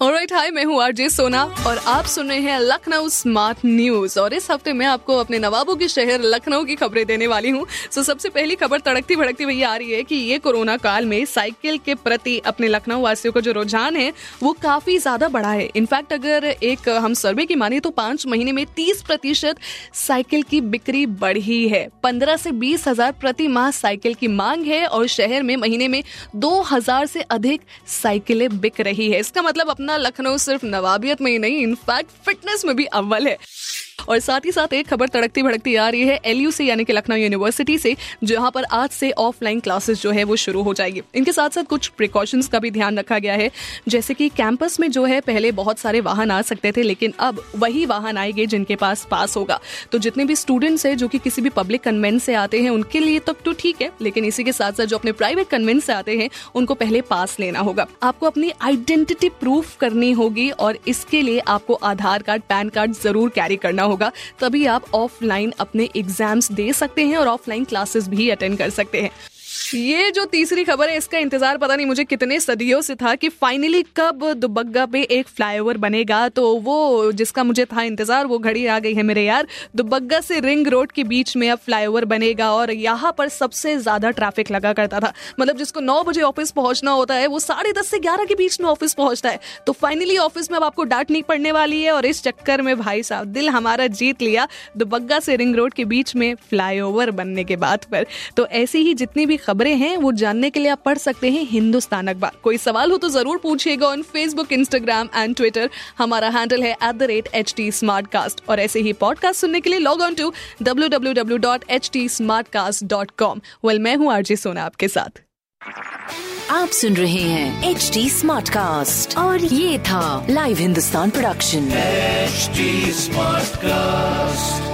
alright hi मैं हूँ RJ सोना और आप सुन रहे हैं लखनऊ स्मार्ट न्यूज़ और इस हफ़्ते मैं आपको अपने नवाबों के शहर लखनऊ की खबरें देने वाली हूँ। सो सबसे पहली खबर तड़कती भड़कती भैया आ रही है कि ये कोरोना काल में साइकिल के प्रति अपने लखनऊ वासियों का जो रुझान है, वो काफ़ी ज़्यादा बढ़ा है। इनफैक्ट अगर एक हम सर्वे की माने तो पाँच महीने में तीस प्रतिशत साइकिल की बिक्री बढ़ी है। पंद्रह से बीस हज़ार प्रति माह साइकिल की मांग है और शहर में महीने में दो हज़ार से अधिक साइकिलें बिक रही है। इसका मतलब अपना लखनऊ सिर्फ़ नवाबियत में ही नहीं इनफैक्ट फिटनेस में भी अव्वल है। और साथ ही साथ एक खबर तड़कती भड़कती आ रही है एलयूसी यानी कि लखनऊ यूनिवर्सिटी से, जहाँ पर आज से ऑफलाइन क्लासेस जो है वो शुरू हो जाएगी। इनके साथ साथ कुछ प्रिकॉशंस का भी ध्यान रखा गया है। जैसे कि कैंपस में जो है, पहले बहुत सारे वाहन आ सकते थे, लेकिन अब वही वाहन आएँगे जिनके पास पास होगा। तो जितने भी स्टूडेंट्स हैं, जो कि किसी भी पब्लिक कन्वेंस से आते हैं, उनके लिए तक तो ठीक है, लेकिन इसी के साथ साथ जो अपने प्राइवेट कन्वेंस से आते हैं, उनको पहले पास लेना होगा। आपको अपनी आइडेंटिटी प्रूफ करनी होगी और इसके लिए आपको आधार कार्ड पैन कार्ड ज़रूर कैरी करना होगा, तभी आप ऑफलाइन अपने एग्ज़ाम्स दे सकते हैं और ऑफलाइन क्लासेस भी अटेंड कर सकते हैं। ये जो तीसरी खबर है, इसका इंतज़ार पता नहीं मुझे कितने सदियों से था कि फाइनली कब दुबग्गा पे एक फ्लाईओवर बनेगा। तो वो जिसका मुझे था इंतज़ार, वो घड़ी आ गई है मेरे यार। दुबग्गा से रिंग रोड के बीच में अब फ्लाईओवर बनेगा और यहाँ पर सबसे ज़्यादा ट्रैफ़िक लगा करता था। मतलब जिसको नौ बजे ऑफ़िस पहुँचना होता है, वो साढ़े दस से ग्यारह के बीच में ऑफ़िस पहुँचता है। तो फाइनली ऑफ़िस में अब आपको डांट नहीं पड़ने वाली है और इस चक्कर में भाई साहब, दिल हमारा जीत लिया दुबग्गा से रिंग रोड के बीच में फ्लाईओवर बनने के बाद पर। तो ऐसी ही जितनी भी खबरें हैं वो जानने के लिए आप पढ़ सकते हैं हिंदुस्तान अखबार। कोई सवाल हो तो ज़रूर पूछिएगा on Facebook Instagram and Twitter हमारा हैंडल है at the rate H T smart cast और ऐसे ही पॉडकास्ट सुनने के लिए log on to W W W dot H T smart cast dot com well मैं हूँ आरजे सोना आपके साथ। आप सुन रहे हैं एच डी स्मार्ट कास्ट और ये था live Hindustan production smart cast